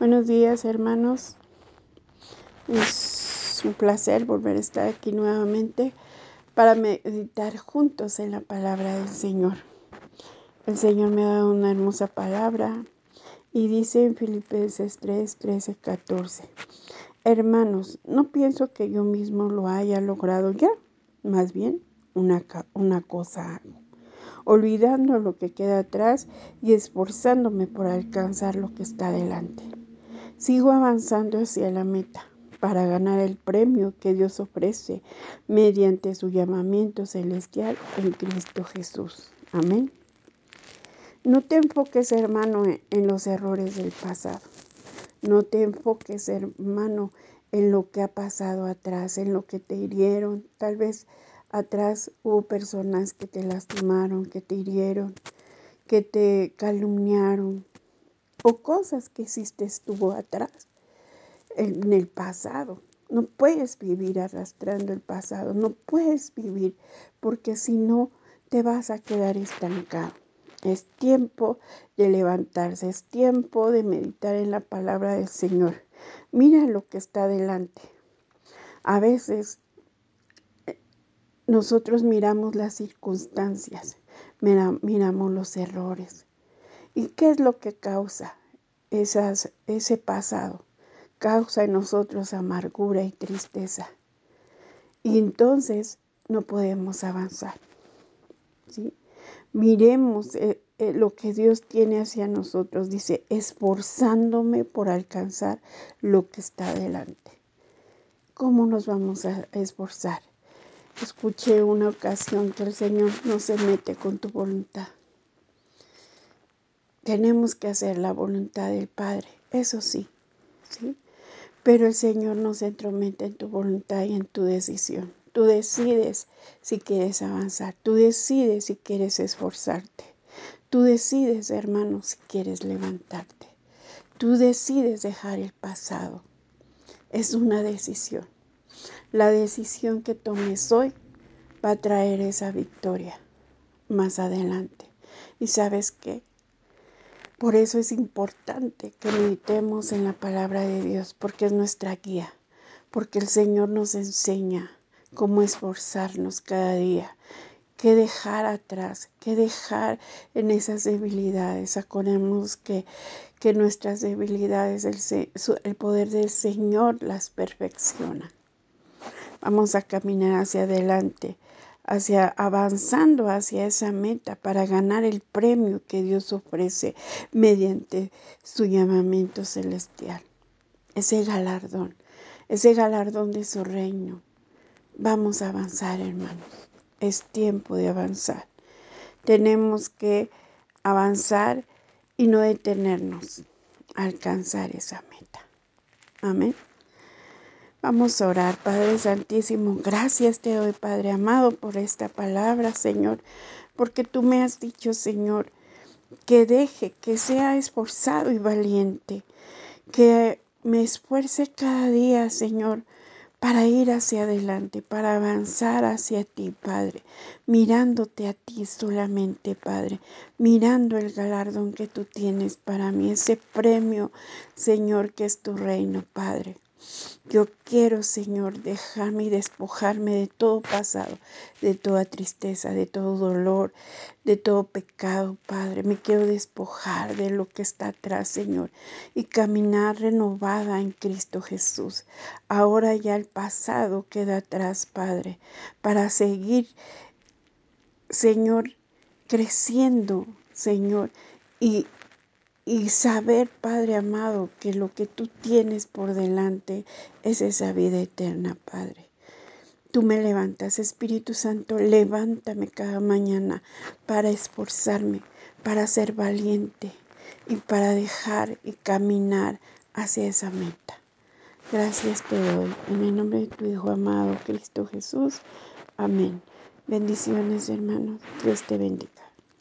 Buenos días hermanos. Es un placer volver a estar aquí nuevamente para meditar juntos en la palabra del Señor. El Señor me ha dado una hermosa palabra y dice en Filipenses 3, 13, 14. Hermanos, no pienso que yo mismo lo haya logrado ya, más bien una, una cosa hago olvidando lo que queda atrás y esforzándome por alcanzar lo que está delante. Sigo avanzando hacia la meta para ganar el premio que Dios ofrece mediante su llamamiento celestial en Cristo Jesús. Amén. No te enfoques, hermano, en los errores del pasado. No te enfoques, hermano, en lo que ha pasado atrás, en lo que te hirieron. Tal vez atrás hubo personas que te lastimaron, que te hirieron, que te calumniaron, o cosas que hiciste estuvo atrás, en el pasado. No puedes vivir arrastrando el pasado, no puedes vivir porque si no te vas a quedar estancado. Es tiempo de levantarse, es tiempo de meditar en la palabra del Señor. Mira lo que está delante. A veces eh, nosotros miramos las circunstancias, miramos los errores, ¿Y qué es lo que causa esas, ese pasado? Causa en nosotros amargura y tristeza. Y entonces no podemos avanzar. Miremos eh, eh, lo que Dios tiene hacia nosotros. Dice, esforzándome por alcanzar lo que está delante. ¿Cómo nos vamos a esforzar? Escuché una ocasión que el Señor no se mete con tu voluntad. Tenemos que hacer la voluntad del Padre, eso sí, ¿sí? Pero el Señor no se entromete en tu voluntad y en tu decisión. Tú decides si quieres avanzar, tú decides si quieres esforzarte, tú decides, hermano, si quieres levantarte, tú decides dejar el pasado. Es una decisión. La decisión que tomes hoy va a traer esa victoria más adelante. ¿Y sabes qué? Por eso es importante que meditemos en la palabra de Dios, porque es nuestra guía, porque el Señor nos enseña cómo esforzarnos cada día, qué dejar atrás, qué dejar en esas debilidades. Acordemos que, que nuestras debilidades, el, el poder del Señor las perfecciona. Vamos a caminar hacia adelante hacia avanzando hacia esa meta para ganar el premio que Dios ofrece mediante su llamamiento celestial. Ese galardón, ese galardón de su reino. Vamos a avanzar, hermanos. Es tiempo de avanzar. Tenemos que avanzar y no detenernos a alcanzar esa meta. Amén. Vamos a orar, Padre Santísimo. Gracias te doy, Padre amado, por esta palabra, Señor, porque tú me has dicho, Señor, que deje, que sea esforzado y valiente, que me esfuerce cada día, Señor, para ir hacia adelante, para avanzar hacia ti, Padre, mirándote a ti solamente, Padre, mirando el galardón que tú tienes para mí, ese premio, Señor, que es tu reino, Padre. Yo quiero, Señor, dejarme y despojarme de todo pasado, de toda tristeza, de todo dolor, de todo pecado, Padre. Me quiero despojar de lo que está atrás, Señor, y caminar renovada en Cristo Jesús. Ahora ya el pasado queda atrás, Padre, para seguir, Señor, creciendo, Señor, y y saber, Padre amado, que lo que tú tienes por delante es esa vida eterna, Padre. Tú me levantas, Espíritu Santo, levántame cada mañana para esforzarme, para ser valiente y para dejar y caminar hacia esa meta. Gracias te doy. En el nombre de tu Hijo amado, Cristo Jesús. Amén. Bendiciones, hermanos. Dios te bendiga.